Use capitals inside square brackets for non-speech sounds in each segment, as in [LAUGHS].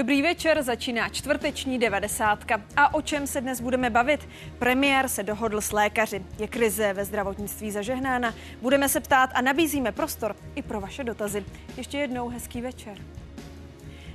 Dobrý večer, začíná čtvrteční devadesátka. A o čem se dnes budeme bavit? Premiér se dohodl s lékaři. Je krize ve zdravotnictví zažehnána. Budeme se ptát a nabízíme prostor i pro vaše dotazy. Ještě jednou hezký večer.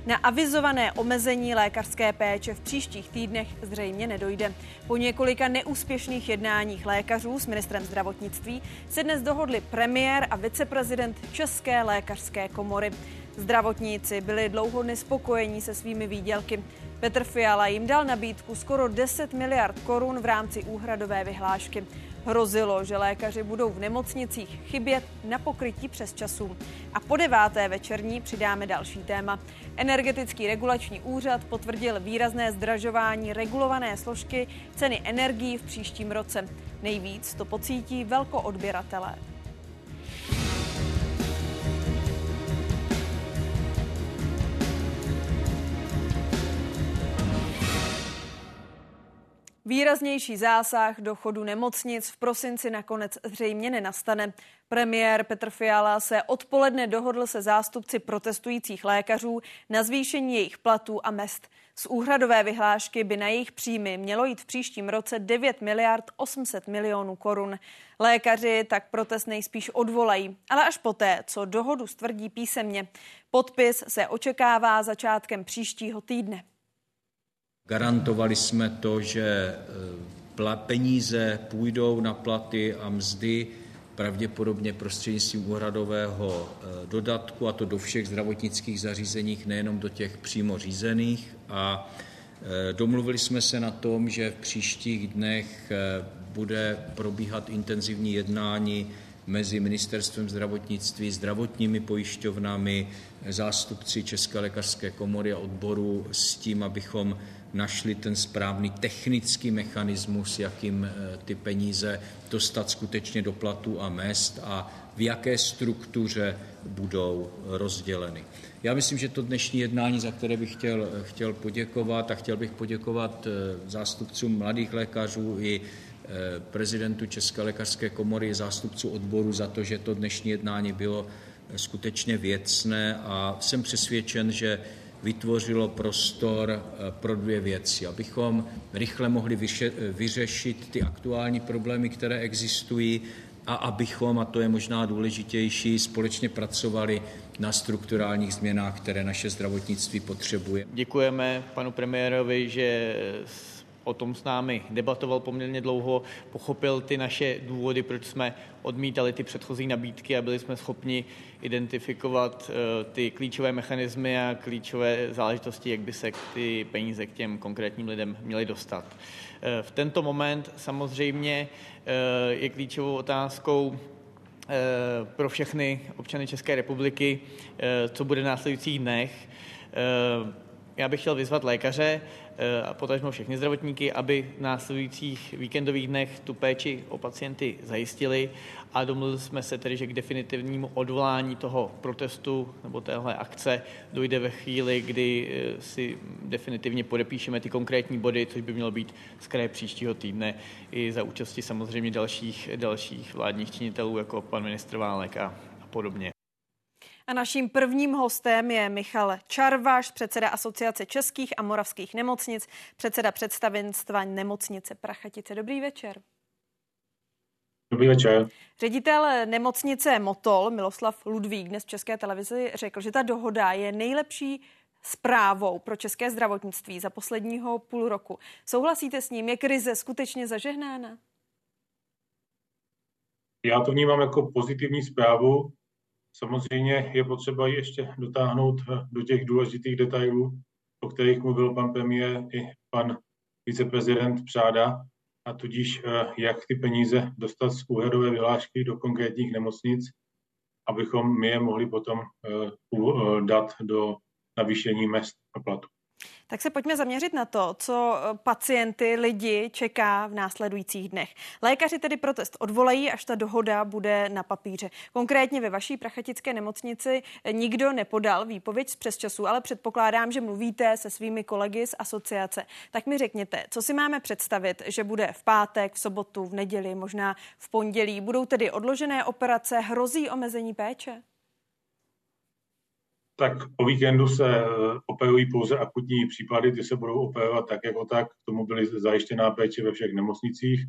Na avizované omezení lékařské péče v příštích týdnech zřejmě nedojde. Po několika neúspěšných jednáních lékařů s ministrem zdravotnictví se dnes dohodli premiér a viceprezident České lékařské komory. Zdravotníci byli dlouho nespokojení se svými výdělky. Petr Fiala jim dal nabídku skoro 10 miliard korun v rámci úhradové vyhlášky. Hrozilo, že lékaři budou v nemocnicích chybět na pokrytí přes časů. A po deváté večerní přidáme další téma. Energetický regulační úřad potvrdil výrazné zdražování regulované složky ceny energií v příštím roce. Nejvíc to pocítí velkoodběratelé. Výraznější zásah do chodu nemocnic v prosinci nakonec zřejmě nenastane. Premiér Petr Fiala se odpoledne dohodl se zástupci protestujících lékařů na zvýšení jejich platů a mest. Z úhradové vyhlášky by na jejich příjmy mělo jít v příštím roce 9 miliard 800 milionů korun. Lékaři tak protest nejspíš odvolají, ale až poté, co dohodu stvrdí písemně. Podpis se očekává začátkem příštího týdne. Garantovali jsme to, že eh, peníze půjdou na platy a mzdy pravděpodobně prostřednictvím úhradového eh, dodatku, a to do všech zdravotnických zařízeních, nejenom do těch přímo řízených. A eh, domluvili jsme se na tom, že v příštích dnech bude probíhat intenzivní jednání mezi Ministerstvem zdravotnictví, zdravotními pojišťovnami, zástupci České lékařské komory a odboru s tím, abychom našli ten správný technický mechanismus, jakým eh, ty peníze dostat skutečně do platů a mest a v jaké struktuře budou rozděleny. Já myslím, že to dnešní jednání, za které bych chtěl, chtěl poděkovat a chtěl bych poděkovat eh, zástupcům mladých lékařů i eh, prezidentu České lékařské komory, zástupců odboru za to, že to dnešní jednání bylo skutečně věcné a jsem přesvědčen, že vytvořilo prostor eh, pro dvě věci. Abychom rychle mohli vyřešit ty aktuální problémy, které existují, a abychom, a to je možná důležitější, společně pracovali na strukturálních změnách, které naše zdravotnictví potřebuje. Děkujeme panu premiérovi, že o tom s námi debatoval poměrně dlouho, pochopil ty naše důvody, proč jsme odmítali ty předchozí nabídky a byli jsme schopni identifikovat eh, ty klíčové mechanismy a klíčové záležitosti, jak by se ty peníze k těm konkrétním lidem měly dostat. Eh, v tento moment samozřejmě eh, je klíčovou otázkou pro všechny občany České republiky, co bude v následujících dnech. Já bych chtěl vyzvat lékaře, Eh, a potažmo všechny zdravotníky, aby v následujících víkendových dnech tu péči o pacienty zajistili a domluvili jsme se tedy, že k definitivnímu odvolání toho protestu nebo téhle akce dojde ve chvíli, kdy eh, si definitivně podepíšeme ty konkrétní body, což by mělo být z kraje příštího týdne i za účasti samozřejmě dalších, dalších vládních činitelů, jako pan ministr Válek a, a podobně. A naším prvním hostem je Michal Čarvaš, předseda Asociace českých a moravských nemocnic, předseda představenstva nemocnice Prachatice. Dobrý večer. Dobrý večer. Ředitel nemocnice Motol Miloslav Ludvík dnes v České televizi řekl, že ta dohoda je nejlepší zprávou pro české zdravotnictví za posledního půl roku. Souhlasíte s ním? Je krize skutečně zažehnána? Já to vnímám jako pozitivní zprávu, Samozřejmě je potřeba ji ještě dotáhnout eh, do těch důležitých detailů, o kterých mluvil pan premiér i pan viceprezident Přáda, a tudíž eh, jak ty peníze dostat z úhradové vyhlášky do konkrétních nemocnic, abychom my je mohli potom eh, dát do navýšení mest a platu. Tak se pojďme zaměřit na to, co eh, pacienty, lidi čeká v následujících dnech. Lékaři tedy protest odvolají, až ta dohoda bude na papíře. Konkrétně ve vaší prachatické nemocnici nikdo nepodal výpověď z přesčasu, ale předpokládám, že mluvíte se svými kolegy z asociace. Tak mi řekněte, co si máme představit, že bude v pátek, v sobotu, v neděli, možná v pondělí. Budou tedy odložené operace, hrozí omezení péče? Tak o víkendu se eh, operují pouze akutní případy, ty se budou operovat tak jako tak. K tomu byly zajištěná péče ve všech nemocnicích.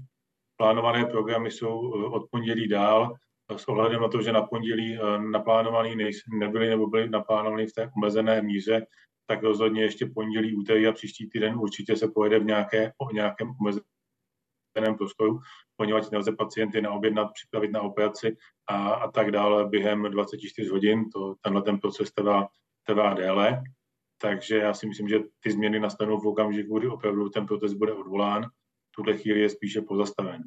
Plánované programy jsou eh, od pondělí dál s ohledem na to, že na pondělí naplánovaný nebyly nebo byly naplánovaný v té omezené míře, tak rozhodně ještě pondělí, úterý a příští týden určitě se pojede v nějaké, o nějakém omezeném prostoru, poněvadž nelze pacienty naobjednat, připravit na operaci a, a tak dále během 24 hodin. To, tenhle ten proces trvá, trvá déle. Takže já si myslím, že ty změny nastanou v okamžiku, kdy opravdu ten proces bude odvolán. V tuhle chvíli je spíše pozastaven.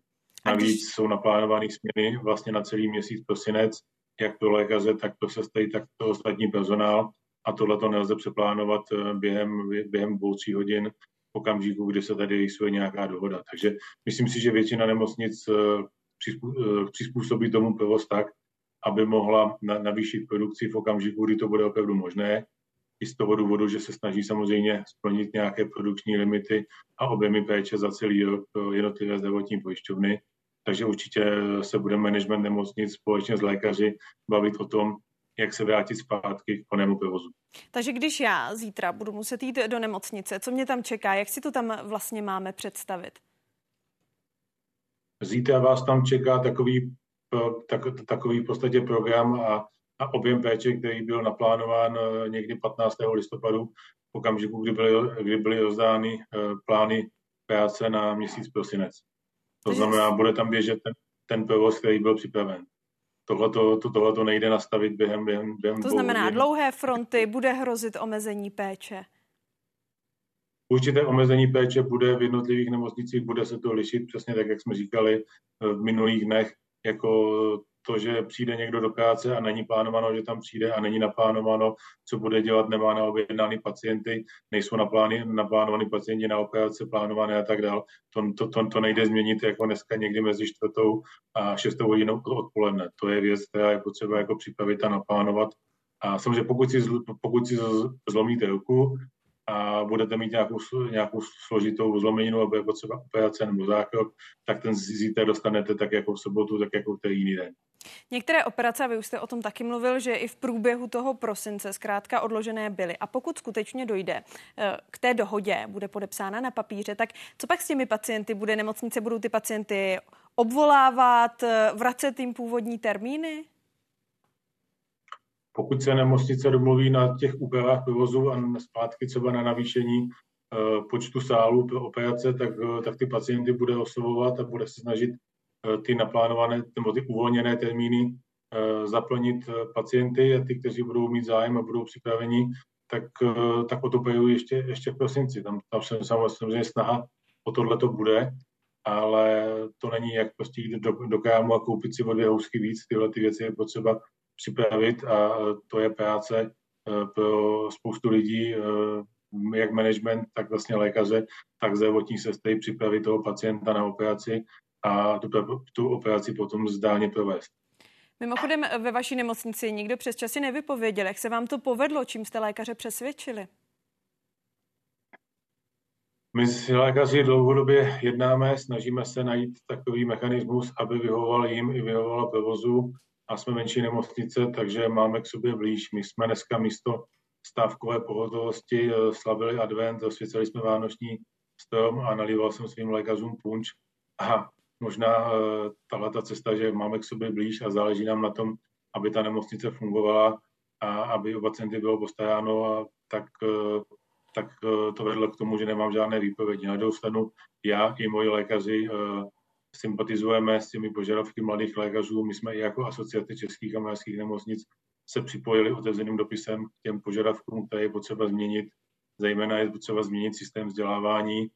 Navíc když... jsou naplánované směny vlastně na celý měsíc prosinec, jak pro lékaře, tak pro sestry, tak pro ostatní personál a tohle to nelze přeplánovat eh, během, během dvou, tří hodin okamžiku, kdy se tady rýsuje nějaká dohoda. Takže myslím si, že většina nemocnic eh, eh, přizpůsobí tomu provoz tak, aby mohla navýšit produkci v okamžiku, kdy to bude opravdu možné, i z toho důvodu, že se snaží samozřejmě splnit nějaké produkční limity a objemy péče za celý rok jednotlivé zdravotní pojišťovny. Takže určitě se bude management nemocnic společně s lékaři bavit o tom, jak se vrátit zpátky k plnému provozu. Takže když já zítra budu muset jít do nemocnice, co mě tam čeká, jak si to tam vlastně máme představit? Zítra vás tam čeká takový, tak, takový v podstatě program a, a objem péče, který byl naplánován eh, někdy 15. listopadu, v okamžiku, kdy byly, kdy byly rozdány eh, plány práce na měsíc prosinec. To znamená, bude tam běžet ten, ten provoz, který byl připraven tohleto, to, tohleto nejde nastavit během, během, během To znamená, během. dlouhé fronty, bude hrozit omezení péče? Určité omezení péče bude v jednotlivých nemocnicích, bude se to lišit, přesně tak, jak jsme říkali v minulých dnech, jako to, že přijde někdo do práce a není plánováno, že tam přijde a není naplánováno, co bude dělat, nemá na objednaný pacienty, nejsou naplány, naplánovaný pacienti na operace plánované a tak dále. To, to, to, to nejde změnit jako dneska někdy mezi čtvrtou a šestou hodinou odpoledne. To je věc, která je potřeba jako připravit a naplánovat. A samozřejmě pokud si, pokud si zlomíte ruku, a budete mít nějakou, nějakou složitou zlomeninu, nebo jako třeba operace nebo zákrok, tak ten zítra dostanete tak jako v sobotu, tak jako v jiný den. Některé operace, vy už jste o tom taky mluvil, že i v průběhu toho prosince zkrátka odložené byly. A pokud skutečně dojde eh, k té dohodě, bude podepsána na papíře, tak co pak s těmi pacienty bude? Nemocnice budou ty pacienty obvolávat, eh, vracet jim původní termíny? Pokud se nemocnice domluví na těch úpravách provozu a zpátky třeba na navýšení eh, počtu sálů pro operace, tak, tak ty pacienty bude oslovovat a bude se snažit Eh, ty naplánované nebo ty uvolněné termíny eh, zaplnit eh, pacienty a ty, kteří budou mít zájem a budou připraveni, tak, tak o to ještě, ještě v prosinci. Tam, tam jsem samozřejmě snaha o tohle to bude, ale to není jak prostě jít do, do krámu a koupit si o dvě housky víc. Tyhle ty věci je potřeba připravit a to je práce pro spoustu lidí, jak management, tak vlastně lékaře, tak zdravotní sestry připravit toho pacienta na operaci a tu, tu operaci potom zdálně provést. Mimochodem ve vaší nemocnici nikdo přes časy nevypověděl. Jak se vám to povedlo? Čím jste lékaře přesvědčili? My s lékaři dlouhodobě jednáme, snažíme se najít takový mechanismus, aby vyhovoval jim i vyhovoval provozu a jsme menší nemocnice, takže máme k sobě blíž. My jsme dneska místo stávkové pohotovosti eh, slavili advent, zasvěceli jsme vánoční strom a nalíval jsem svým lékařům punč a možná eh, tahle ta cesta, že máme k sobě blíž a záleží nám na tom, aby ta nemocnice fungovala a aby o pacienty bylo postaráno, a tak, eh, tak to vedlo k tomu, že nemám žádné výpovědi. Na druhou stranu já i moji lékaři sympatizujeme s těmi požadavky mladých lékařů. My jsme i jako asociace českých a moravských nemocnic se připojili otevřeným dopisem k těm požadavkům, které je potřeba změnit. Zejména je potřeba změnit systém vzdělávání.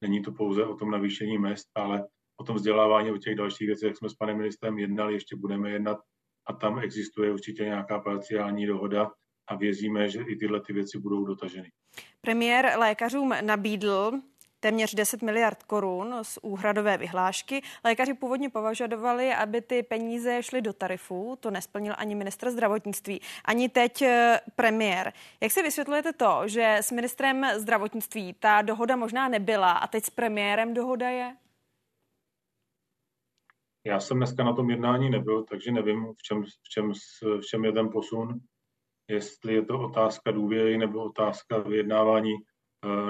Není to pouze o tom navýšení mest, ale o tom vzdělávání, o těch dalších věcech jsme s panem ministrem jednali, ještě budeme jednat a tam existuje určitě nějaká parciální dohoda a věříme, že i tyhle ty věci budou dotaženy. Premiér lékařům nabídl téměř 10 miliard korun z úhradové vyhlášky. Lékaři původně považovali, aby ty peníze šly do tarifů. To nesplnil ani ministr zdravotnictví, ani teď eh, premiér. Jak si vysvětlujete to, že s ministrem zdravotnictví ta dohoda možná nebyla a teď s premiérem dohoda je? Já jsem dneska na tom jednání nebyl, takže nevím, v čem, v čem, v čem je ten posun. Jestli je to otázka důvěry nebo otázka vyjednávání,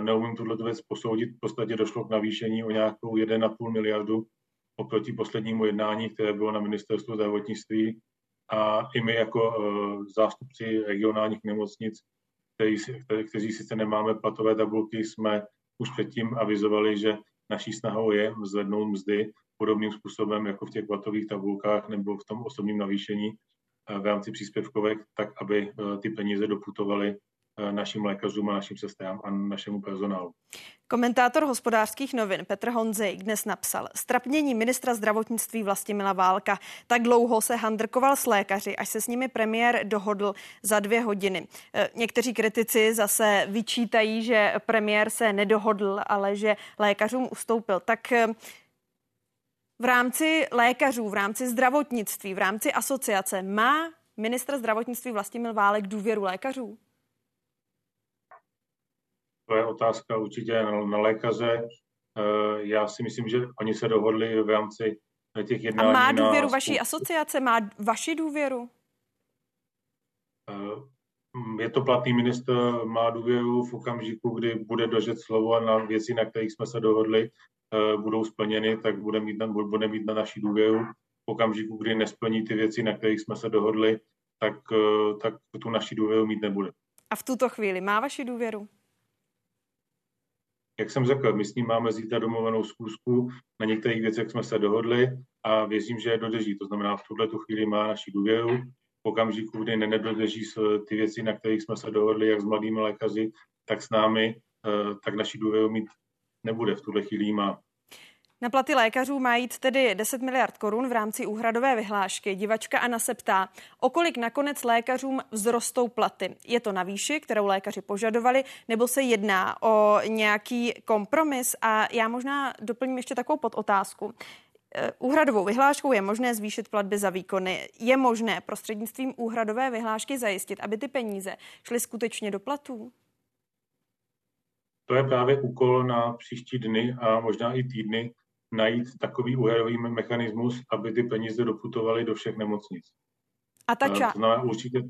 neumím tuto věc posoudit. V podstatě došlo k navýšení o nějakou 1,5 miliardu oproti poslednímu jednání, které bylo na ministerstvu zdravotnictví. A i my jako zástupci regionálních nemocnic, kteří, kteří sice nemáme platové tabulky, jsme už předtím avizovali, že naší snahou je zvednout mzdy podobným způsobem jako v těch platových tabulkách nebo v tom osobním navýšení eh, v rámci příspěvkovek, tak aby eh, ty peníze doputovaly eh, našim lékařům a našim sestrám a našemu personálu. Komentátor hospodářských novin Petr Honzej dnes napsal strapnění ministra zdravotnictví Vlastimila Válka. Tak dlouho se handrkoval s lékaři, až se s nimi premiér dohodl za dvě hodiny. Někteří kritici zase vyčítají, že premiér se nedohodl, ale že lékařům ustoupil. Tak v rámci lékařů, v rámci zdravotnictví, v rámci asociace má ministr zdravotnictví Vlastimil Válek důvěru lékařů? To je otázka určitě na, na lékaře. Eh, já si myslím, že oni se dohodli v rámci těch jednání. A má důvěru na... vaší asociace? Má vaši důvěru? Eh, je to platný ministr, má důvěru v okamžiku, kdy bude držet slovo na věci, na kterých jsme se dohodli, Eh, budou splněny, tak bude mít na, bude mít na naší důvěru. V okamžiku, kdy nesplní ty věci, na kterých jsme se dohodli, tak, tak tu naši důvěru mít nebude. A v tuto chvíli má vaši důvěru? Jak jsem řekl, my s ním máme zítra domluvenou zkusku, na některých věcech jsme se dohodli a věřím, že je dodrží. To znamená, v tuhle chvíli má naši důvěru. V okamžiku, kdy nedodrží ty věci, na kterých jsme se dohodli, jak s mladými lékaři, tak s námi, eh, tak naši důvěru mít nebude, v tuhle chvíli má. Na platy lékařů má jít tedy 10 miliard korun v rámci úhradové vyhlášky. Divačka Anna se ptá, o kolik nakonec lékařům vzrostou platy. Je to na výši, kterou lékaři požadovali, nebo se jedná o nějaký kompromis? A já možná doplním ještě takovou podotázku. Eh, úhradovou vyhláškou je možné zvýšit platby za výkony. Je možné prostřednictvím úhradové vyhlášky zajistit, aby ty peníze šly skutečně do platů? to je právě úkol na příští dny a možná i týdny najít takový úhradový mechanismus, aby ty peníze doputovaly do všech nemocnic. A ta, ča- to určitě,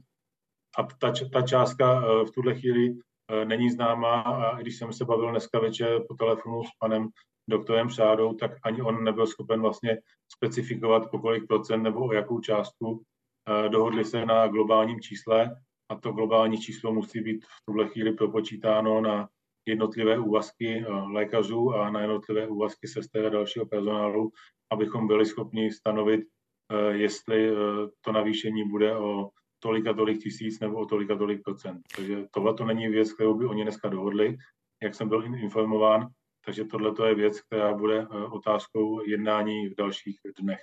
a ta, ta částka eh, v tuhle chvíli eh, není známá a když jsem se bavil dneska večer po telefonu s panem doktorem Šádou, tak ani on nebyl schopen vlastně specifikovat, po kolik procent nebo o jakou částku. Eh, dohodli se na globálním čísle a to globální číslo musí být v tuhle chvíli propočítáno na jednotlivé úvazky eh, lékařů a na jednotlivé úvazky sester a dalšího personálu, abychom byli schopni stanovit, eh, jestli eh, to navýšení bude o tolik a tolik tisíc nebo o tolik a tolik procent. Takže tohle to není věc, kterou by oni dneska dohodli, jak jsem byl informován, takže tohle je věc, která bude otázkou jednání v dalších dnech.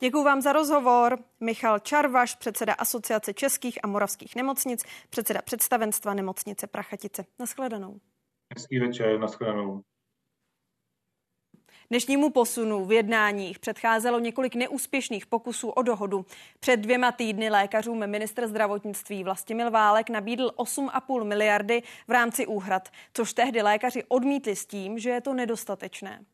Děkuji vám za rozhovor. Michal Čarvaš, předseda Asociace českých a moravských nemocnic, předseda představenstva nemocnice Prachatice. Naschledanou. Hezký večer, nashledanou. Dnešnímu posunu v jednáních předcházelo několik neúspěšných pokusů o dohodu. Před dvěma týdny lékařům ministr zdravotnictví Vlastimil Válek nabídl 8,5 miliardy v rámci úhrad, což tehdy lékaři odmítli s tím, že je to nedostatečné.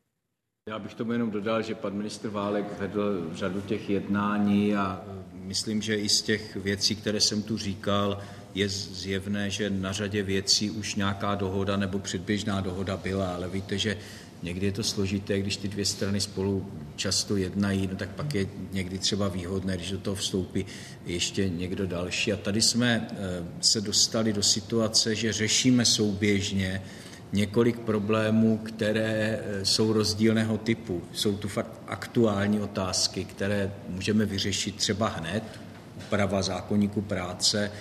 Já bych tomu jenom dodal, že pan ministr Válek vedl řadu těch jednání a myslím, že i z těch věcí, které jsem tu říkal, je zjevné, že na řadě věcí už nějaká dohoda nebo předběžná dohoda byla, ale víte, že někdy je to složité, když ty dvě strany spolu často jednají, no tak pak je někdy třeba výhodné, když do toho vstoupí ještě někdo další. A tady jsme eh, se dostali do situace, že řešíme souběžně několik problémů, které eh, jsou rozdílného typu. Jsou tu fakt aktuální otázky, které můžeme vyřešit třeba hned, úprava zákonníku práce,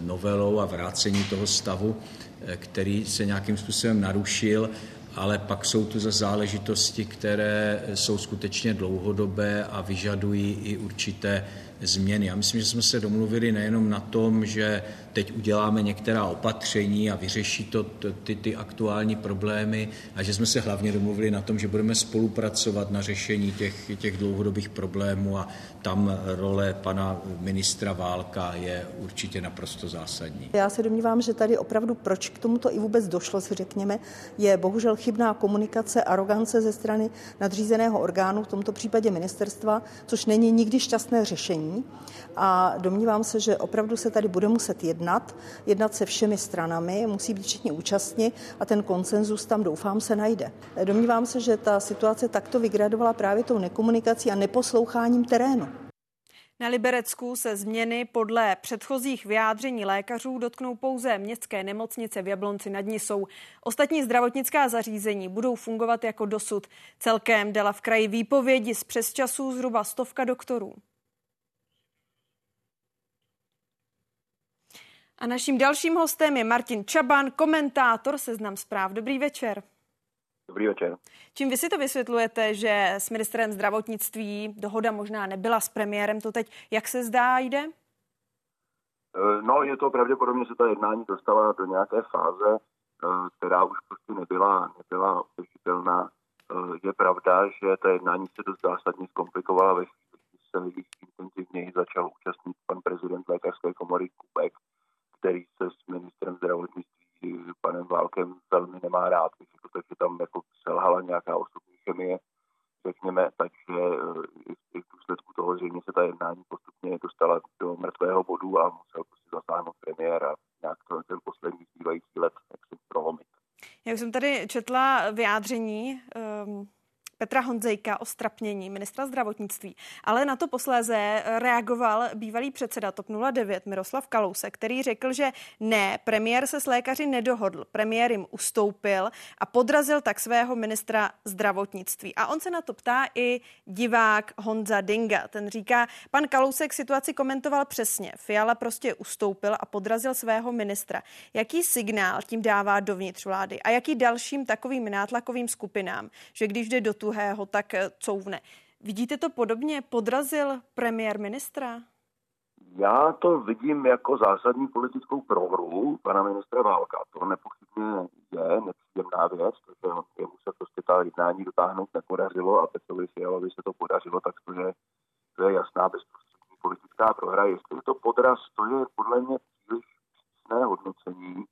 novelou a vrácení toho stavu, eh, který se nějakým způsobem narušil, ale pak jsou tu za záležitosti, které jsou skutečně dlouhodobé a vyžadují i určité změny. Já myslím, že jsme se domluvili nejenom na tom, že teď uděláme některá opatření a vyřeší to ty, ty aktuální problémy a že jsme se hlavně domluvili na tom, že budeme spolupracovat na řešení těch, těch dlouhodobých problémů a tam role pana ministra Válka je určitě naprosto zásadní. Já se domnívám, že tady opravdu proč k tomuto i vůbec došlo, si řekněme, je bohužel chybná komunikace, arogance ze strany nadřízeného orgánu, v tomto případě ministerstva, což není nikdy šťastné řešení. A domnívám se, že opravdu se tady bude muset jednat, jednat se všemi stranami, musí být všichni účastní a ten konsenzus tam doufám se najde. Domnívám se, že ta situace takto vygradovala právě tou nekomunikací a neposloucháním terénu. Na Liberecku se změny podle předchozích vyjádření lékařů dotknou pouze městské nemocnice v Jablonci nad Nisou. Ostatní zdravotnická zařízení budou fungovat jako dosud. Celkem dala v kraji výpovědi z přesčasů zhruba stovka doktorů. A naším dalším hostem je Martin Čaban, komentátor Seznam zpráv. Dobrý večer. Dobrý večer. Čím vy si to vysvětlujete, že s ministrem zdravotnictví dohoda možná nebyla s premiérem, to teď, jak se zdá, jde? Eh, no, je to pravděpodobně, že ta jednání dostala do nějaké fáze, eh, která už prostě nebyla, nebyla obdržitelná. Eh, je pravda, že ta jednání se dost zásadně zkomplikovala ve chvíli, kdy se intenzivněji začal účastnit pan prezident lékařské komory Kubek, který se s ministrem zdravotnictví panem Válkem velmi nemá rád. Takže to, že tam jako selhala nějaká osobní chemie, řekněme, takže eh, i v důsledku toho zřejmě se ta jednání postupně dostala do mrtvého bodu a musel prostě zasáhnout premiér a nějak to, ten poslední zbývající let jak se prolomit. Jak jsem tady četla vyjádření um Petra Honzejka o strapnění ministra zdravotnictví. Ale na to posléze reagoval bývalý předseda TOP 09 Miroslav Kalousek, který řekl, že ne, premiér se s lékaři nedohodl. Premiér jim ustoupil a podrazil tak svého ministra zdravotnictví. A on se na to ptá i divák Honza Dinga. Ten říká, pan Kalousek situaci komentoval přesně. Fiala prostě ustoupil a podrazil svého ministra. Jaký signál tím dává dovnitř vlády a jaký dalším takovým nátlakovým skupinám, že když jde do tuhého, tak eh, couvne. Vidíte to podobně? Podrazil premiér ministra? Já to vidím jako zásadní politickou prohru pana ministra Válka. To nepochybně je nepříjemná věc, protože jemu se prostě ta jednání dotáhnout nepodařilo a Petrovi Fialovi se to podařilo, tak to je, to je jasná bezprostřední politická prohra. Jestli je to podraz, to je podle mě příliš přísné hodnocení,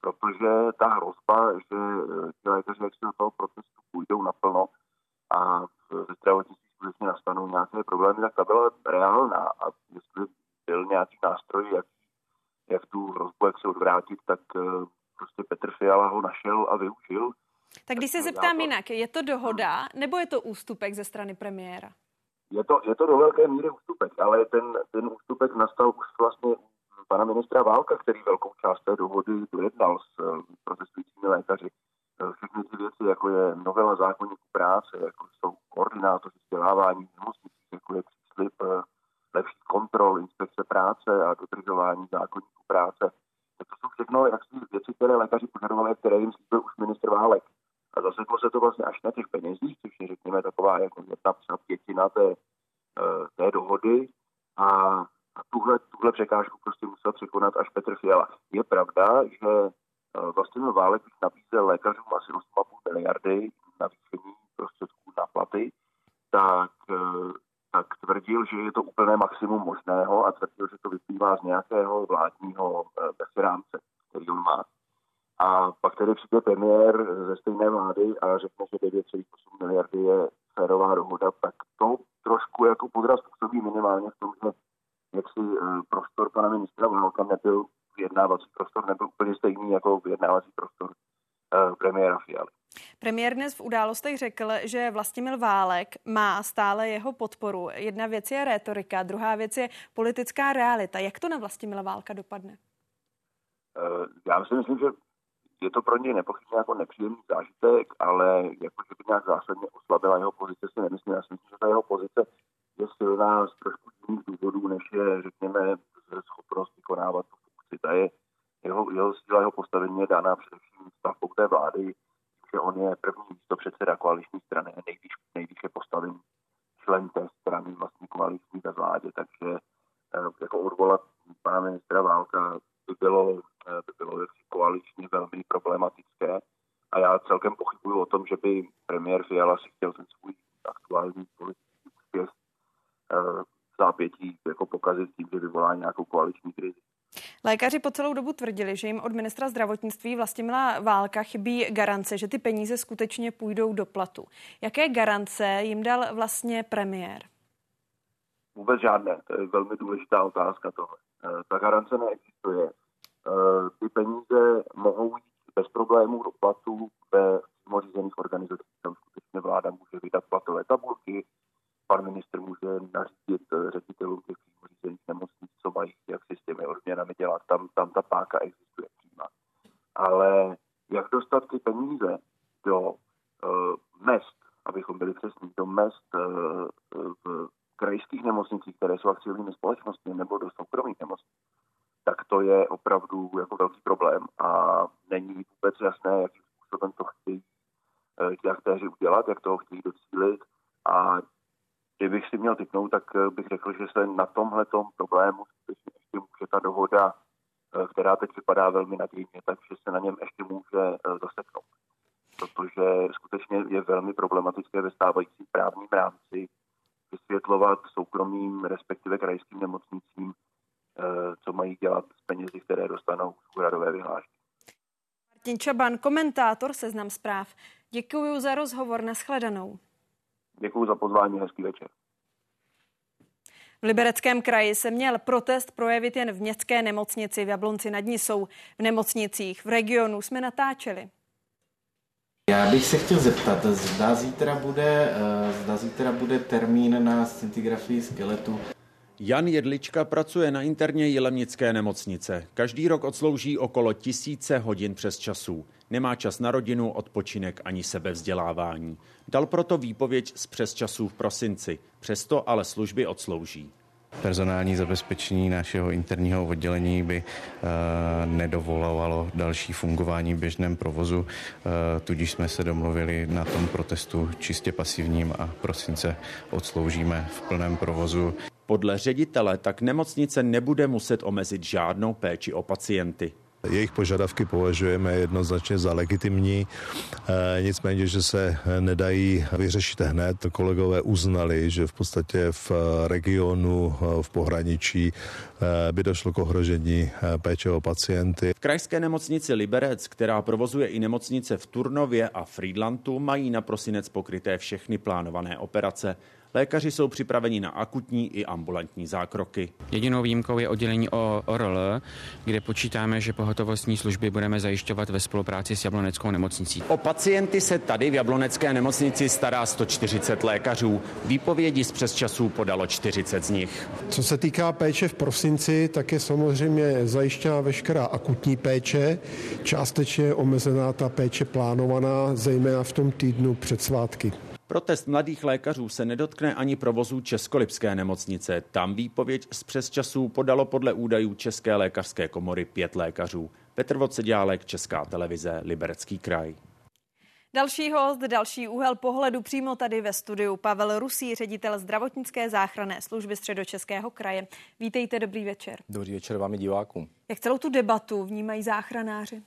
protože ta hrozba, že eh, ti lékaři, jak se do toho procesu půjdou naplno, a ve zdravotnictví skutečně nastanou nějaké problémy, tak ta byla reálná a jestli byl nějaký nástroj, jak, jak tu hrozbu, jak se odvrátit, tak eh, prostě Petr Fiala ho našel a využil. Tak když se zeptám jinak, je to dohoda nebo je to ústupek ze strany premiéra? Je to, je to do velké míry ústupek, ale ten, ten ústupek nastal už vlastně pana ministra Válka, který velkou část té dohody dojednal s eh, protestujícími lékaři všechny ty věci, jako je novela zákonníku práce, jako jsou koordinátoři vzdělávání v nemocnicích, jako je příslip eh, lepší kontrol inspekce práce a dodržování zákonníku práce. Tak to jsou všechno jaksi věci, které lékaři požadovali, které jim slíbil už ministr Válek. A zaseklo se to vlastně až na těch penězích, což je řekněme taková jako jedna pětina té, eh, té dohody. A a tuhle, tuhle překážku prostě musel překonat až Petr Fiala. Je pravda, že Eh, vlastně Válek nabízel lékařům asi 8,5 miliardy navýšení prostředků na platy, tak, eh, tak tvrdil, že je to úplné maximum možného a tvrdil, že to vyplývá z nějakého vládního bezrámce, eh, který on má. A pak tedy přijde premiér ze stejné vlády a řekne, že 9,8 miliardy je férová dohoda, tak to trošku jako podraz působí minimálně v tom, že jaksi prostor pana ministra Válka nebyl vyjednávací prostor nebyl úplně stejný jako vyjednávací prostor uh, premiéra Fialy. Premiér dnes v událostech řekl, že Vlastimil Válek má stále jeho podporu. Jedna věc je retorika, druhá věc je politická realita. Jak to na Vlastimila Válka dopadne? Uh, já si myslím, že je to pro něj nepochybně jako nepříjemný zážitek, ale jako, že by nějak zásadně oslabila jeho pozice, si nemyslím. Já si myslím, že ta jeho pozice je silná z trošku jiných důvodů, než je, řekněme, schopnost vykonávat tu ta je, jeho, jeho síla, jeho postavení je dána především stavbou té vlády, že on je první místo předseda koaliční strany, nejvíc, nejvíc je postavený člen té strany vlastní koaliční ve vládě, takže eh, jako odvolat pana ministra Válka by bylo, eh, by bylo jaksi koaličně velmi problematické a já celkem pochybuju o tom, že by premiér Fiala si chtěl ten svůj aktuální politický úspěch v eh, zápětí jako pokazit tím, že vyvolá nějakou koaliční krizi. Lékaři po celou dobu tvrdili, že jim od ministra zdravotnictví Vlastimila Válka chybí garance, že ty peníze skutečně půjdou do platu. Jaké garance jim dal vlastně premiér? Vůbec žádné, to je velmi důležitá otázka tohle. Eh, ta garance neexistuje. Eh, ty peníze mohou jít bez problémů do platu ve řízených organizacích. Tam skutečně vláda může vydat platové tabulky, pan ministr může nařídit eh, ředitelům těch řízených nemocnic, co mají, jak si s těmi odměnami dělat. Tam, tam ta páka existuje příma. Ale jak dostat ty peníze do uh, mest, abychom byli přesní, do mest uh, v krajských nemocnicích, které jsou akciovými společnostmi, nebo do soukromých nemocnic, tak to je opravdu jako velký problém a jasné, jakým způsobem to chtějí ti aktéři udělat, jak toho chtějí docílit a Kdybych si měl typnout, tak eh, bych řekl, že se na tomhle problému skutečně ještě může ta dohoda, eh, která teď vypadá velmi nadějně, takže se na něm ještě může eh, zaseknout. Protože skutečně je velmi problematické ve stávajícím právním rámci vysvětlovat soukromým, respektive krajským nemocnicím, co mají dělat s penězi, které dostanou z úhradové vyhlášky. Martin Čaban, komentátor Seznam zpráv. Děkuji za rozhovor, nashledanou. Děkuji za pozvání, hezký večer. V Libereckém kraji se měl protest projevit jen v městské nemocnici v Jablonci nad Nisou. V nemocnicích v regionu jsme natáčeli. Já bych se chtěl zeptat, zda zítra bude, eh, zda zítra bude termín na scintigrafii skeletu. Jan Jedlička pracuje na interně Jilemnické nemocnice. Každý rok odslouží okolo tisíce hodin přes časů. Nemá čas na rodinu, odpočinek ani sebevzdělávání. Dal proto výpověď z přesčasů v prosinci. Přesto ale služby odslouží. Personální zabezpečení našeho interního oddělení by e, nedovolovalo další fungování v běžném provozu, e, tudíž jsme se domluvili na tom protestu čistě pasivním a prosince odsloužíme v plném provozu. Podle ředitele tak nemocnice nebude muset omezit žádnou péči o pacienty. Jejich požadavky považujeme jednoznačně za legitimní, e, nicméně, že se nedají vyřešit hned. Kolegové uznali, že v podstatě v regionu, v pohraničí e, by došlo k ohrožení e, péče o pacienty. V krajské nemocnici Liberec, která provozuje i nemocnice v Turnově a Friedlandu, mají na prosinec pokryté všechny plánované operace. Lékaři jsou připraveni na akutní i ambulantní zákroky. Jedinou výjimkou je oddělení o ORL, kde počítáme, že pohotovostní služby budeme zajišťovat ve spolupráci s Jabloneckou nemocnicí. O pacienty se tady v Jablonecké nemocnici stará 140 lékařů. Výpovědi z přesčasů podalo 40 z nich. Co se týká péče v prosinci, tak je samozřejmě zajištěna veškerá akutní péče. Částečně omezená ta péče plánovaná, zejména v tom týdnu před svátky. Protest mladých lékařů se nedotkne ani provozu Českolipské nemocnice. Tam výpověď z přesčasů podalo podle údajů České lékařské komory pět lékařů. Petr Voceďálek, Česká televize, Liberecký kraj. Další host, další úhel pohledu přímo tady ve studiu. Pavel Rusí, ředitel zdravotnické záchranné služby Středočeského kraje. Vítejte, dobrý večer. Dobrý večer vám i divákům. Jak celou tu debatu vnímají záchranáři?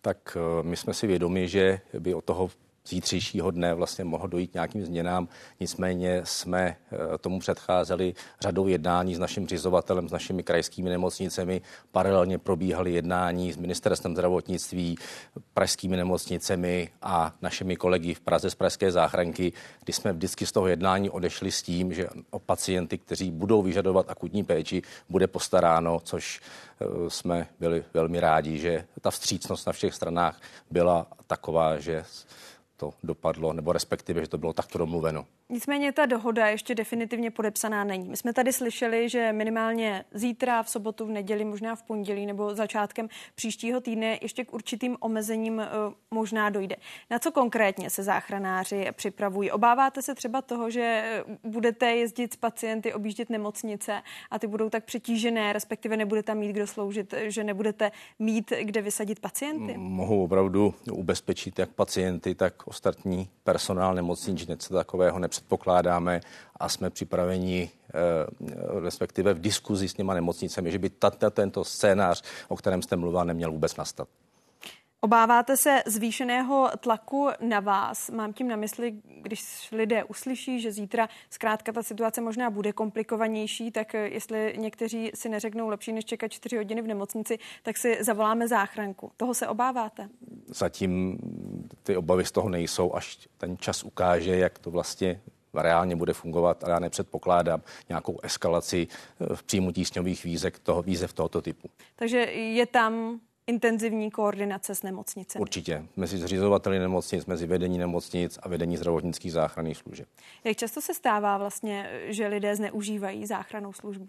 Tak eh, my jsme si vědomi, že by od toho zítřejšího dne vlastně mohlo dojít nějakým změnám. Nicméně jsme eh, tomu předcházeli řadou jednání s naším řizovatelem, s našimi krajskými nemocnicemi. Paralelně probíhaly jednání s ministerstvem zdravotnictví, pražskými nemocnicemi a našimi kolegy v Praze z Pražské záchranky, kdy jsme vždycky z toho jednání odešli s tím, že o pacienty, kteří budou vyžadovat akutní péči, bude postaráno, což eh, jsme byli velmi rádi, že ta vstřícnost na všech stranách byla taková, že to dopadlo, nebo respektive, že to bylo takto domluveno. Nicméně ta dohoda ještě definitivně podepsaná není. My jsme tady slyšeli, že minimálně zítra, v sobotu, v neděli, možná v pondělí nebo začátkem příštího týdne ještě k určitým omezením uh, možná dojde. Na co konkrétně se záchranáři připravují? Obáváte se třeba toho, že eh, budete jezdit s pacienty, objíždět nemocnice a ty budou tak přetížené, respektive nebude tam mít kdo sloužit, že nebudete mít kde vysadit pacienty? Mohu opravdu ubezpečit jak pacienty, tak ostatní personál nemocnic, že něco takového nepředpokládáme a jsme připraveni eh, respektive v diskuzi s těma nemocnicemi, že by tato, tento scénář, o kterém jste mluvila, neměl vůbec nastat. Obáváte se zvýšeného tlaku na vás? Mám tím na mysli, když lidé uslyší, že zítra zkrátka ta situace možná bude komplikovanější, tak jestli někteří si neřeknou lepší, než čekat čtyři hodiny v nemocnici, tak si zavoláme záchranku. Toho se obáváte? Zatím ty obavy z toho nejsou, až ten čas ukáže, jak to vlastně reálně bude fungovat, ale já nepředpokládám nějakou eskalaci v příjmu tísňových výzek toho, výzev tohoto typu. Takže je tam intenzivní koordinace s nemocnicemi. Určitě. Mezi zřizovateli nemocnic, mezi vedení nemocnic a vedení zdravotnických záchranných služeb. Jak často se stává vlastně, že lidé zneužívají záchranou službu?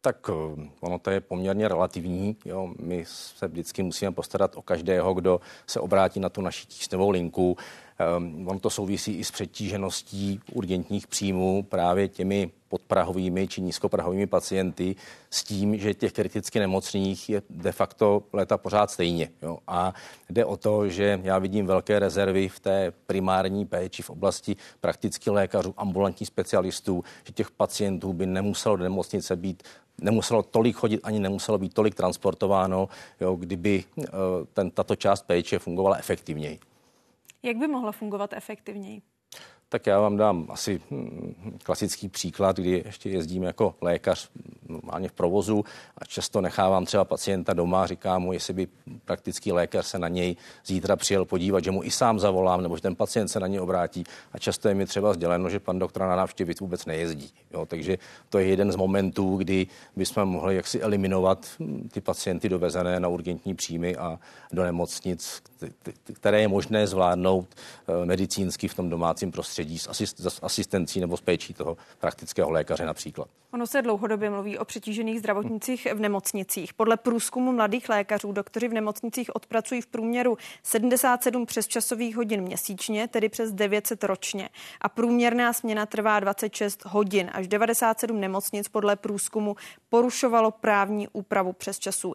Tak eh, ono to je poměrně relativní. Jo. My se vždycky musíme postarat o každého, kdo se obrátí na tu naši tísňovou linku. Um, ono to souvisí i s přetížeností urgentních příjmů právě těmi podprahovými či nízkoprahovými pacienty s tím, že těch kriticky nemocných je de facto léta pořád stejně. Jo. A jde o to, že já vidím velké rezervy v té primární péči v oblasti praktických lékařů, ambulantních specialistů, že těch pacientů by nemuselo do nemocnice být nemuselo tolik chodit, ani nemuselo být tolik transportováno, jo, kdyby uh, ten, tato část péče fungovala efektivněji. Jak by mohla fungovat efektivněji? Tak já vám dám asi hm, klasický příklad, kdy ještě jezdím jako lékař normálně v provozu a často nechávám třeba pacienta doma, říkám mu, jestli by praktický lékař se na něj zítra přijel podívat, že mu i sám zavolám, nebo že ten pacient se na něj obrátí. A často je mi třeba sděleno, že pan doktor na návštěvy vůbec nejezdí. Jo, takže to je jeden z momentů, kdy bychom mohli jaksi eliminovat hm, ty pacienty dovezené na urgentní příjmy a do nemocnic, které je možné zvládnout eh, medicínsky v tom domácím prostředí s, asistencí nebo s péčí toho praktického lékaře například. Ono se dlouhodobě mluví o přetížených zdravotnicích v nemocnicích. Podle průzkumu mladých lékařů doktoři v nemocnicích odpracují v průměru 77 přesčasových hodin měsíčně, tedy přes 900 ročně. A průměrná směna trvá 26 hodin. Až 97 nemocnic podle průzkumu porušovalo právní úpravu přes časů.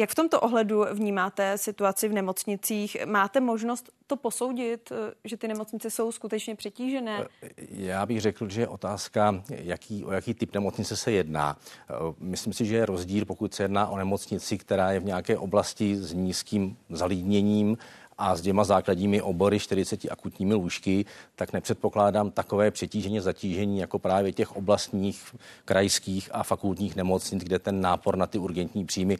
Jak v tomto ohledu vnímáte situaci v nemocnicích? Máte možnost to posoudit, eh, že ty nemocnice jsou skutečně přetížené? Eh, já bych řekl, že je otázka, jaký, o jaký typ nemocnice se jedná. Eh, myslím si, že je rozdíl, pokud se jedná o nemocnici, která je v nějaké oblasti s nízkým zalídněním, a s těma základními obory 40 akutními lůžky, tak nepředpokládám takové přetížení, zatížení jako právě těch oblastních, krajských a fakultních nemocnic, kde ten nápor na ty urgentní příjmy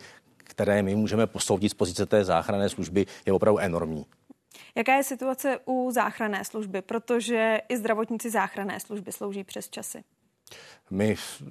které my můžeme posoudit z pozice té záchranné služby, je opravdu enormní. Jaká je situace u záchranné služby? Protože i zdravotníci záchranné služby slouží přes časy. My v,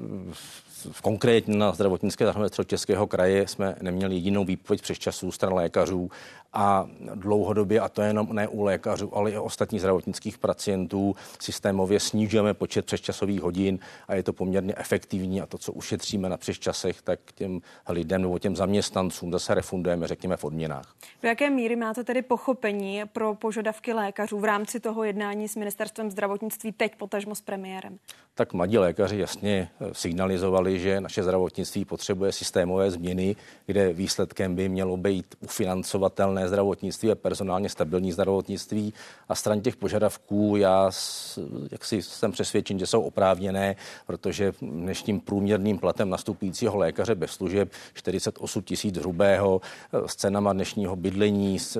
v, konkrétně na zdravotnické záchranné Českého kraje jsme neměli jedinou výpověď přes časů stran lékařů a dlouhodobě, a to jenom ne u lékařů, ale i ostatních zdravotnických pacientů, systémově snižujeme počet přesčasových hodin a je to poměrně efektivní a to, co ušetříme na přesčasech, tak těm lidem nebo těm zaměstnancům zase refundujeme, řekněme, v odměnách. Do jaké míry máte tedy pochopení pro požadavky lékařů v rámci toho jednání s ministerstvem zdravotnictví teď potažmo s premiérem? Tak mladí lékaři jasně eh, signalizovali, že naše zdravotnictví potřebuje systémové změny, kde výsledkem by mělo být ufinancovatelné zdravotnictví a personálně stabilní zdravotnictví. A stran těch požadavků já jak si jsem přesvědčen, že jsou oprávněné, protože dnešním průměrným platem nastupujícího lékaře bez služeb 48 tisíc hrubého s cenama dnešního bydlení, s,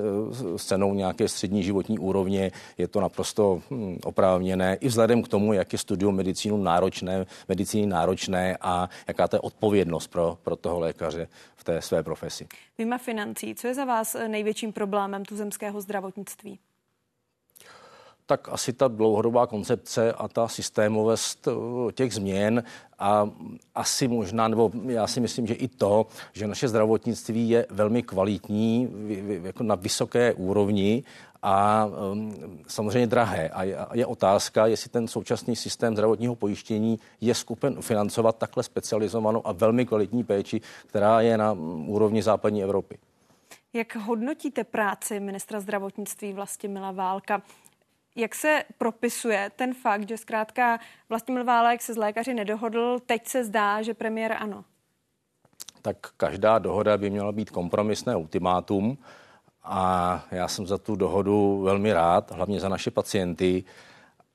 s cenou nějaké střední životní úrovně je to naprosto hm, oprávněné. I vzhledem k tomu, jak je studium medicínu náročné, medicíny náročné a jaká to je odpovědnost pro, pro toho lékaře v té své profesi. Vyma financí, co je za vás největším problémem tuzemského zdravotnictví? Tak asi ta dlouhodobá koncepce a ta systémovost eh, těch změn a asi možná, nebo já si myslím, že i to, že naše zdravotnictví je velmi kvalitní, jako na vysoké úrovni a um, samozřejmě drahé. A je, je otázka, jestli ten současný systém zdravotního pojištění je skupen financovat takhle specializovanou a velmi kvalitní péči, která je na úrovni západní Evropy. Jak hodnotíte práci ministra zdravotnictví Vlastimila Válka? Jak se propisuje ten fakt, že zkrátka Vlastimil Válek se z lékaři nedohodl, teď se zdá, že premiér ano? Tak každá dohoda by měla být kompromisné ultimátum a já jsem za tu dohodu velmi rád, hlavně za naše pacienty.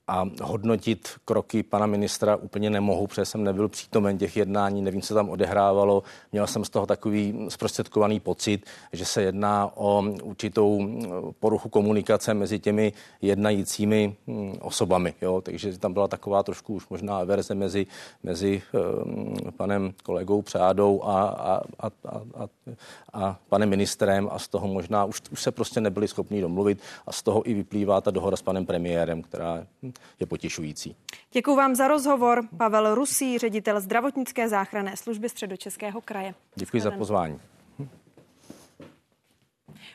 A hodnotit kroky pana ministra úplně nemohu, protože jsem nebyl přítomen těch jednání, nevím, co tam odehrávalo. Měl jsem z toho takový zprostředkovaný pocit, že se jedná o určitou poruchu komunikace mezi těmi jednajícími hm, osobami. Jo? Takže tam byla taková trošku už možná verze mezi, mezi um, panem kolegou Přádou a, a, a, a, a panem ministrem a z toho možná už, už se prostě nebyli schopni domluvit a z toho i vyplývá ta dohoda s panem premiérem, která je potěšující. Děkuji vám za rozhovor. Pavel Rusí, ředitel zdravotnické záchranné služby Středočeského kraje. Děkuji za pozvání.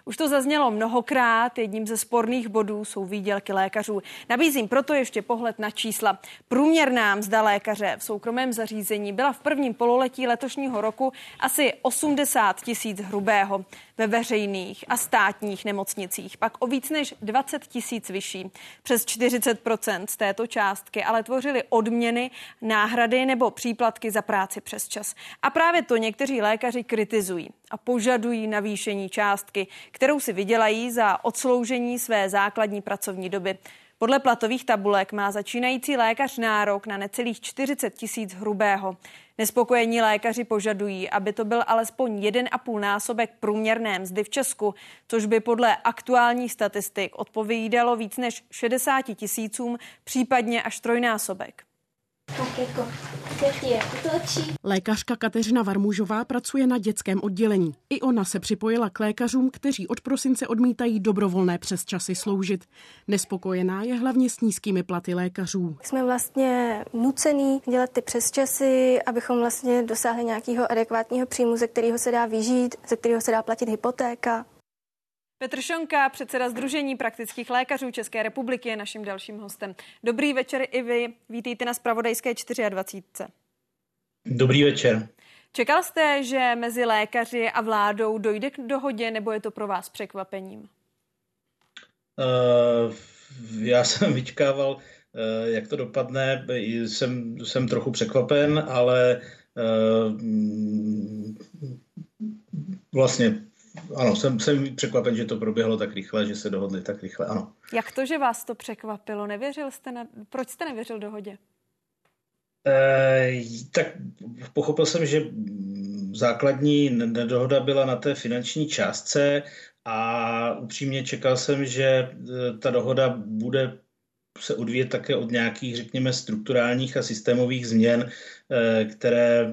Už to zaznělo mnohokrát, jedním ze sporných bodů jsou výdělky lékařů. Nabízím proto ještě pohled na čísla. Průměrná mzda lékaře v soukromém zařízení byla v prvním pololetí letošního roku asi 80 tisíc hrubého ve veřejných a státních nemocnicích, pak o víc než 20 tisíc vyšší. Přes 40 z této částky ale tvořily odměny, náhrady nebo příplatky za práci přes čas. A právě to někteří lékaři kritizují a požadují navýšení částky, kterou si vydělají za odsloužení své základní pracovní doby. Podle platových tabulek má začínající lékař nárok na necelých 40 tisíc hrubého. Nespokojení lékaři požadují, aby to byl alespoň 1,5 násobek průměrné mzdy v Česku, což by podle aktuálních statistik odpovídalo víc než 60 tisícům, případně až trojnásobek. Tak jako Lékařka Kateřina Varmužová pracuje na dětském oddělení. I ona se připojila k lékařům, kteří od prosince odmítají dobrovolné přes časy sloužit. Nespokojená je hlavně s nízkými platy lékařů. Jsme vlastně nucený dělat ty přesčasy, abychom vlastně dosáhli nějakého adekvátního příjmu, ze kterého se dá vyžít, ze kterého se dá platit hypotéka. Petr Šonka, předseda Združení praktických lékařů České republiky, je naším dalším hostem. Dobrý večer i vy. Vítejte na Spravodajské 24. Dobrý večer. Čekal jste, že mezi lékaři a vládou dojde k dohodě, nebo je to pro vás překvapením? Uh, já jsem vyčkával, uh, jak to dopadne. Jsem, jsem trochu překvapen, ale uh, vlastně ano, jsem, jsem překvapen, že to proběhlo tak rychle, že se dohodli tak rychle, ano. Jak to, že vás to překvapilo? Nevěřil jste na... Proč jste nevěřil dohodě? E, tak pochopil jsem, že základní nedohoda byla na té finanční částce a upřímně čekal jsem, že eh, ta dohoda bude se odvíjet také od nějakých, řekněme, strukturálních a systémových změn, eh, které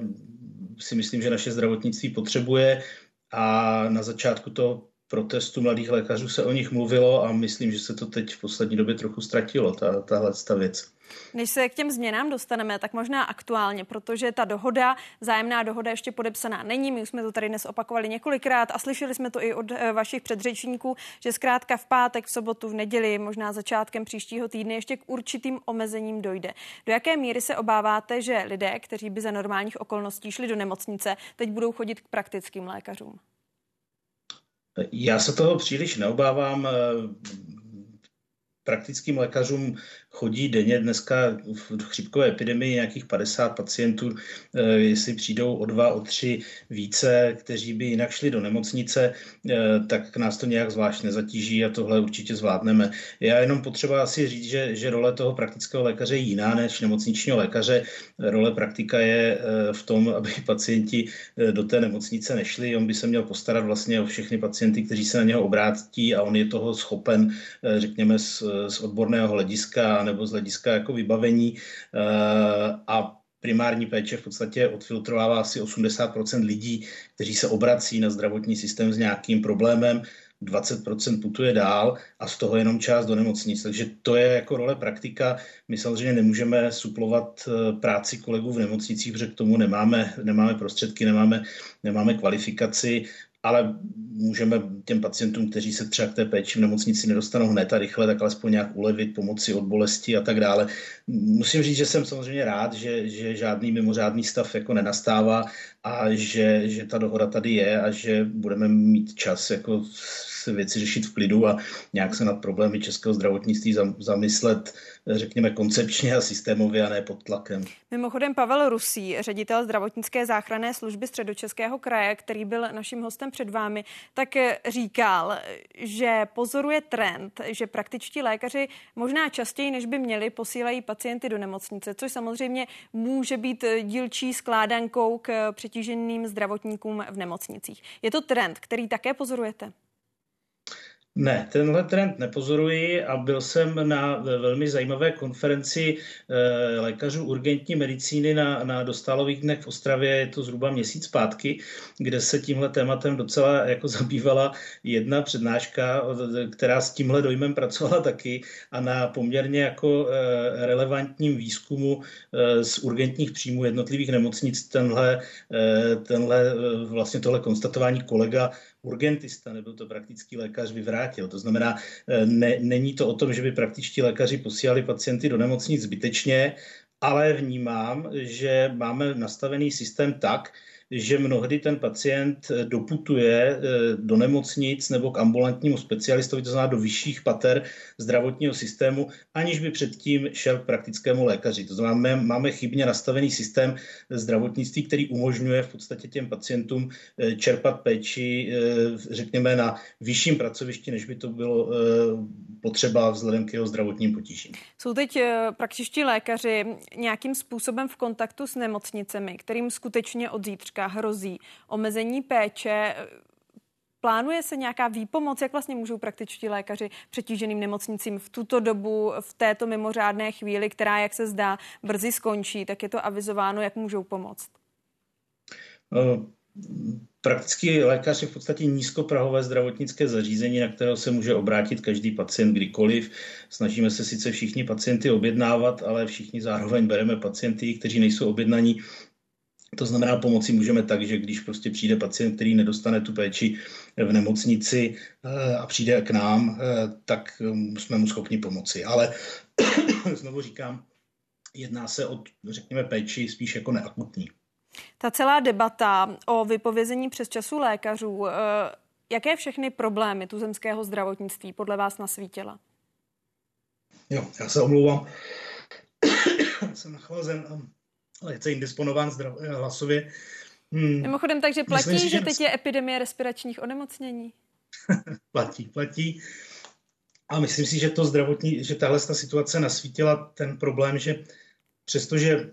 si myslím, že naše zdravotnictví potřebuje a na začátku toho protestu mladých lékařů se o nich mluvilo a myslím, že se to teď v poslední době trochu ztratilo, ta, tahle ta věc. Než se k těm změnám dostaneme, tak možná aktuálně, protože ta dohoda, zájemná dohoda ještě podepsaná není. My už jsme to tady dnes opakovali několikrát a slyšeli jsme to i od eh, vašich předřečníků, že zkrátka v pátek, v sobotu, v neděli, možná začátkem příštího týdne ještě k určitým omezením dojde. Do jaké míry se obáváte, že lidé, kteří by za normálních okolností šli do nemocnice, teď budou chodit k praktickým lékařům? Já se toho příliš neobávám praktickým lékařům chodí denně dneska v chřipkové epidemii nějakých 50 pacientů, eh, jestli přijdou o dva, o tři více, kteří by jinak šli do nemocnice, eh, tak nás to nějak zvlášť nezatíží a tohle určitě zvládneme. Já jenom potřeba asi říct, že, že role toho praktického lékaře je jiná než nemocničního lékaře. Role praktika je eh, v tom, aby [LAUGHS] pacienti do té nemocnice nešli. On by se měl postarat vlastně o všechny pacienty, kteří se na něho obrátí a on je toho schopen, řekněme, z, z odborného hlediska nebo z hlediska jako vybavení eh, a primární péče v podstatě odfiltrovává asi 80% lidí, kteří se obrací na zdravotní systém s nějakým problémem, 20% putuje dál a z toho jenom část do nemocnic. Takže to je jako role praktika. My samozřejmě nemůžeme suplovat eh, práci kolegů v nemocnicích, protože k tomu nemáme, nemáme prostředky, nemáme, nemáme kvalifikaci ale můžeme těm pacientům, kteří se třeba k té péči v nemocnici nedostanou hned a rychle, tak alespoň nějak ulevit, pomoci od bolesti a tak dále. Musím říct, že jsem samozřejmě rád, že, že žádný mimořádný stav jako nenastává a že, že ta dohoda tady je a že budeme mít čas jako věci řešit v klidu a nějak se nad problémy českého zdravotnictví zamyslet, řekněme, koncepčně a systémově a ne pod tlakem. Mimochodem Pavel Rusí, ředitel zdravotnické záchranné služby středočeského kraje, který byl naším hostem před vámi, tak říkal, že pozoruje trend, že praktičtí lékaři možná častěji, než by měli, posílají pacienty do nemocnice, což samozřejmě může být dílčí skládankou k přetíženým zdravotníkům v nemocnicích. Je to trend, který také pozorujete? Ne, tenhle trend nepozoruji a byl jsem na velmi zajímavé konferenci eh, lékařů urgentní medicíny na, na dostálových dnech v Ostravě, je to zhruba měsíc zpátky, kde se tímhle tématem docela jako [LAUGHS] zabývala jedna přednáška, která s tímhle dojmem pracovala taky a na poměrně jako eh, relevantním výzkumu eh, z urgentních příjmů jednotlivých nemocnic tenhle, tenhle vlastně tohle konstatování kolega urgentista, nebyl to praktický lékař, vyvrátil. To znamená, eh, ne, není to o tom, že by praktičtí lékaři posílali pacienty do nemocnic zbytečně, ale vnímám, že máme nastavený systém tak, že mnohdy ten pacient eh, doputuje eh, do nemocnic nebo k ambulantnímu specialistovi, to znamená do vyšších pater zdravotního systému, aniž by předtím šel k praktickému lékaři. To znamená, máme chybně nastavený systém zdravotnictví, který umožňuje v podstatě těm pacientům eh, čerpat péči, řekněme, na vyšším pracovišti, než by to bylo potřeba vzhledem k jeho zdravotním potížím. Jsou teď praktičtí lékaři nějakým způsobem v kontaktu s nemocnicemi, kterým skutečně od zítřka dneska hrozí omezení péče. Plánuje se nějaká výpomoc, jak vlastně můžou praktičtí lékaři přetíženým nemocnicím v tuto dobu, v této mimořádné chvíli, která, jak se zdá, brzy skončí, tak je to avizováno, jak můžou pomoct? Uh Praktický lékař je v podstatě nízkoprahové zdravotnické zařízení, na kterého se může obrátit každý pacient kdykoliv. Snažíme se sice všichni pacienty objednávat, ale všichni zároveň bereme pacienty, kteří nejsou objednaní to znamená, pomoci můžeme tak, že když prostě přijde pacient, který nedostane tu péči v nemocnici eh, a přijde k nám, eh, tak eh, jsme mu schopni pomoci. Ale [COUGHS] znovu říkám, jedná se o, řekněme, péči spíš jako neakutní. Ta celá debata o vypovězení přes času lékařů, jaké všechny problémy tuzemského zdravotnictví podle vás nasvítila? Jo, já se omlouvám. [COUGHS] jsem nachlazen lehce indisponován zdrav, eh, hlasově. Hmm. Mimochodem, takže platí, Myslím, že, že teď je epidemie respiračních onemocnění? [LAUGHS] platí, platí. A myslím si, že to zdravotní, že tahle ta situace nasvítila ten problém, že přestože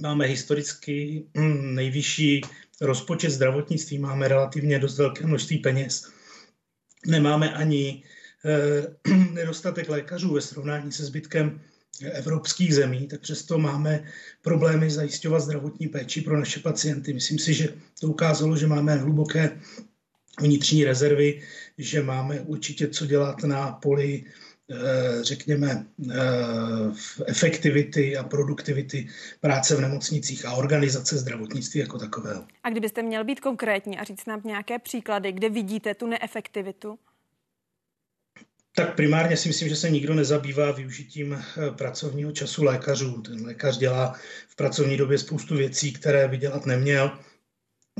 máme historicky hm, nejvyšší rozpočet zdravotnictví, máme relativně dost velké množství peněz, nemáme ani eh, [CLEARS THROAT] nedostatek lékařů ve srovnání se zbytkem evropských zemí, tak přesto máme problémy zajišťovat zdravotní péči pro naše pacienty. Myslím si, že to ukázalo, že máme hluboké vnitřní rezervy, že máme určitě co dělat na poli eh, řekněme, eh, efektivity a produktivity práce v nemocnicích a organizace zdravotnictví jako takového. A kdybyste měl být konkrétní a říct nám nějaké příklady, kde vidíte tu neefektivitu? Tak primárně si myslím, že se nikdo nezabývá využitím eh, pracovního času lékařů. Ten lékař dělá v pracovní době spoustu věcí, které by dělat neměl,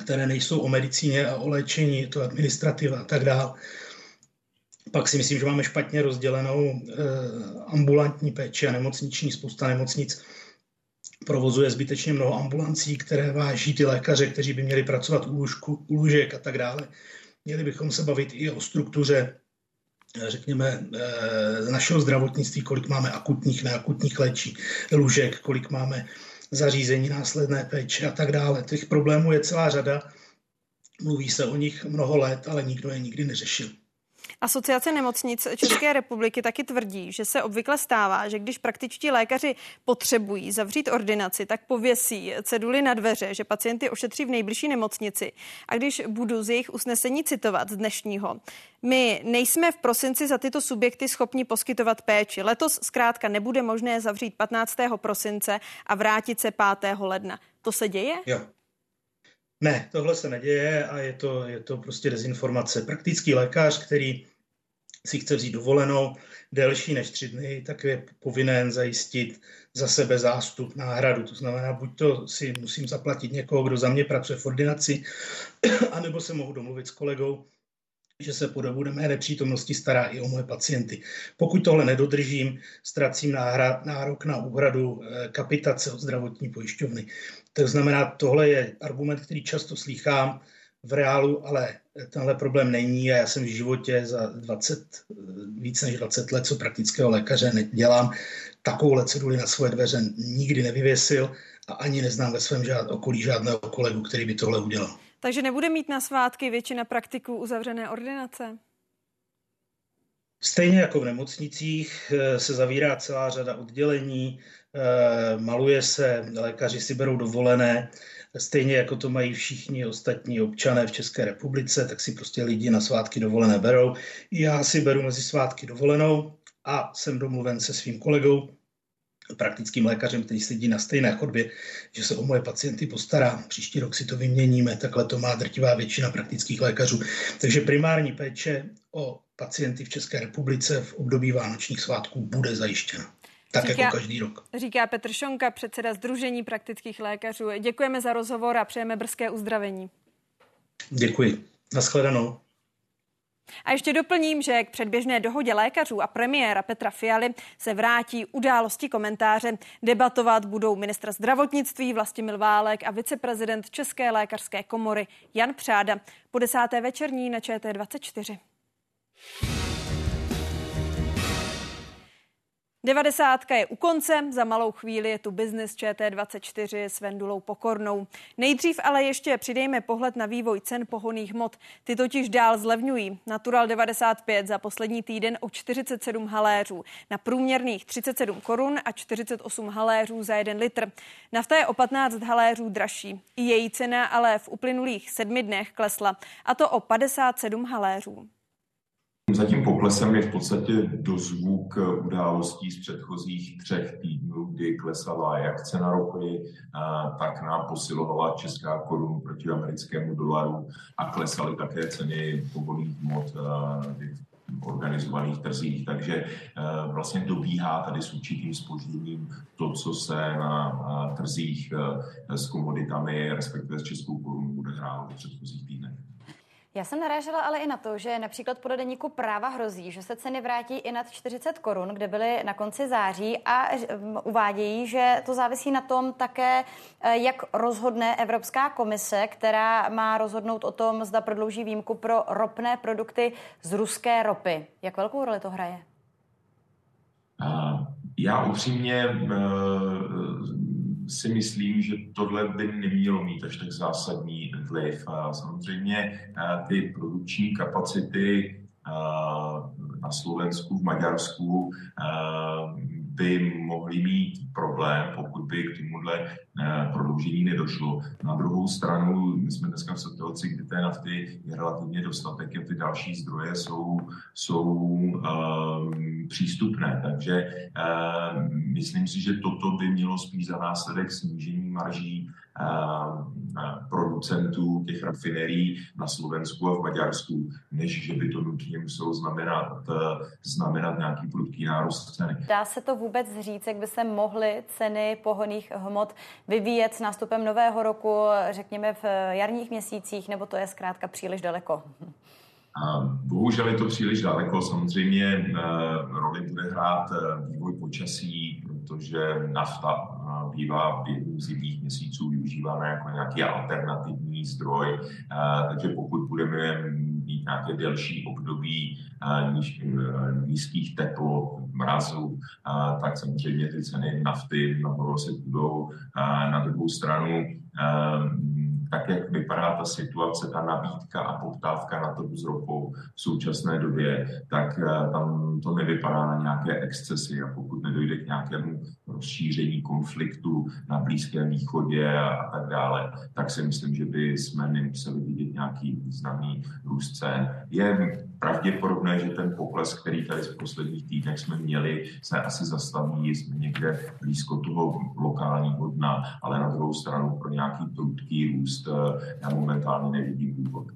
které nejsou o medicíně a o léčení, je to administrativa a tak dále. Pak si myslím, že máme špatně rozdělenou eh, ambulantní péči a nemocniční. Spousta nemocnic provozuje zbytečně mnoho ambulancí, které váží ty lékaře, kteří by měli pracovat u, lůžku, u lůžek a tak dále. Měli bychom se bavit i o struktuře řekněme, z eh, našeho zdravotnictví, kolik máme akutních, neakutních léčí, lůžek, kolik máme zařízení následné péče a tak dále. Těch problémů je celá řada. Mluví se o nich mnoho let, ale nikdo je nikdy neřešil. Asociace nemocnic České republiky taky tvrdí, že se obvykle stává, že když praktičtí lékaři potřebují zavřít ordinaci, tak pověsí ceduly na dveře, že pacienty ošetří v nejbližší nemocnici. A když budu z jejich usnesení citovat z dnešního, my nejsme v prosinci za tyto subjekty schopni poskytovat péči. Letos zkrátka nebude možné zavřít 15. prosince a vrátit se 5. ledna. To se děje? Jo. Ne, tohle se neděje a je to, je to prostě dezinformace. Praktický lékař, který si chce vzít dovolenou delší než tři dny, tak je povinen zajistit za sebe zástup, náhradu. To znamená, buď to si musím zaplatit někoho, kdo za mě pracuje v ordinaci, [CLEARS THROAT] anebo se mohu domluvit s kolegou, že se po dobu mé nepřítomnosti stará i o moje pacienty. Pokud tohle nedodržím, ztracím nárok na úhradu eh, kapitace od zdravotní pojišťovny. To znamená, tohle je argument, který často slýchám. V reálu ale tenhle problém není a já jsem v životě za 20, více než 20 let, co praktického lékaře nedělám, takovouhle ceduli na svoje dveře nikdy nevyvěsil a ani neznám ve svém žád, okolí žádného kolegu, který by tohle udělal. Takže nebude mít na svátky většina praktiků uzavřené ordinace? Stejně jako v nemocnicích eh, se zavírá celá řada oddělení, eh, maluje se, lékaři si berou dovolené, stejně jako to mají všichni ostatní občané v České republice, tak si prostě lidi na svátky dovolené berou. Já si beru mezi svátky dovolenou a jsem domluven se svým kolegou, praktickým lékařem, který sedí na stejné chodbě, že se o moje pacienty postará. Příští rok si to vyměníme, takhle to má drtivá většina praktických lékařů. Takže primární péče o pacienty v České republice v období vánočních svátků bude zajištěna. Tak říká, jako každý rok. Říká Petr Šonka, předseda Združení praktických lékařů. Děkujeme za rozhovor a přejeme brzké uzdravení. Děkuji. Naschledanou. A ještě doplním, že k předběžné dohodě lékařů a premiéra Petra Fialy se vrátí události komentáře. Debatovat budou ministr zdravotnictví Vlastimil Válek a viceprezident České lékařské komory Jan Přáda. Po desáté večerní na ČT24. Devadesátka je u konce, za malou chvíli je tu Business ČT24 s Vendulou Pokornou. Nejdřív ale ještě přidejme pohled na vývoj cen pohoných hmot. Ty totiž dál zlevňují. Natural 95 za poslední týden o 47 haléřů, na průměrných 37 korun a 48 haléřů za 1 litr. Nafta je o 15 haléřů dražší. I její cena ale v uplynulých sedmi dnech klesla, a to o 57 haléřů. Za tím poklesem je v podstatě dozvuk událostí z předchozích třech týdnů, kdy klesala jak cena ropy, tak nám posilovala česká korunu proti americkému dolaru a klesaly také ceny povolných hmot v organizovaných trzích. Takže vlastně dobíhá tady s určitým spožděním to, co se na trzích s komoditami, respektive s českou korunou, bude hrát v předchozích týdnech. Já jsem narážela ale i na to, že například podle deníku práva hrozí, že se ceny vrátí i nad 40 korun, kde byly na konci září a uvádějí, že to závisí na tom také, eh, jak rozhodne Evropská komise, která má rozhodnout o tom, zda prodlouží výjimku pro ropné produkty z ruské ropy. Jak velkou roli to hraje? Já upřímně eh, si myslím, že tohle by nemělo mít až tak zásadní vliv. Samozřejmě eh, ty produkční kapacity eh, na Slovensku, v Maďarsku eh, by mohli mít problém, pokud by k tomuhle prodloužení nedošlo. Na druhou stranu, my jsme dneska v situaci, kdy té nafty je relativně dostatek a ty další zdroje jsou, jsou um, přístupné. Takže um, myslím si, že toto by mělo spíš za následek snížení marží producentů těch rafinerií na Slovensku a v Maďarsku, než že by to nutně muselo znamenat, znamenat nějaký prudký nárůst ceny. Dá se to vůbec říct, jak by se mohly ceny pohoných hmot vyvíjet s nástupem nového roku, řekněme v jarních měsících, nebo to je zkrátka příliš daleko? Bohužel je to příliš daleko. Samozřejmě eh, roli bude hrát eh, vývoj počasí, protože nafta bývá během zimních měsíců využívána jako nějaký alternativní zdroj. Takže pokud budeme mít nějaké delší období níž, nízkých teplot, mrazů, tak samozřejmě ty ceny nafty nahoru se budou. Na druhou stranu tak, jak vypadá ta situace, ta nabídka a poptávka na trhu s ropou v současné době, tak eh, tam to nevypadá na nějaké excesy a pokud nedojde k nějakému rozšíření konfliktu na Blízkém východě a, a tak dále, tak si myslím, že by jsme nemuseli vidět nějaký významný růst cen. Je pravděpodobné, že ten pokles, který tady v posledních týdnech jsme měli, se asi zastaví, jsme někde blízko toho lokálního dna, ale na druhou stranu pro nějaký prudký růst eh, já momentálně nevidím důvod.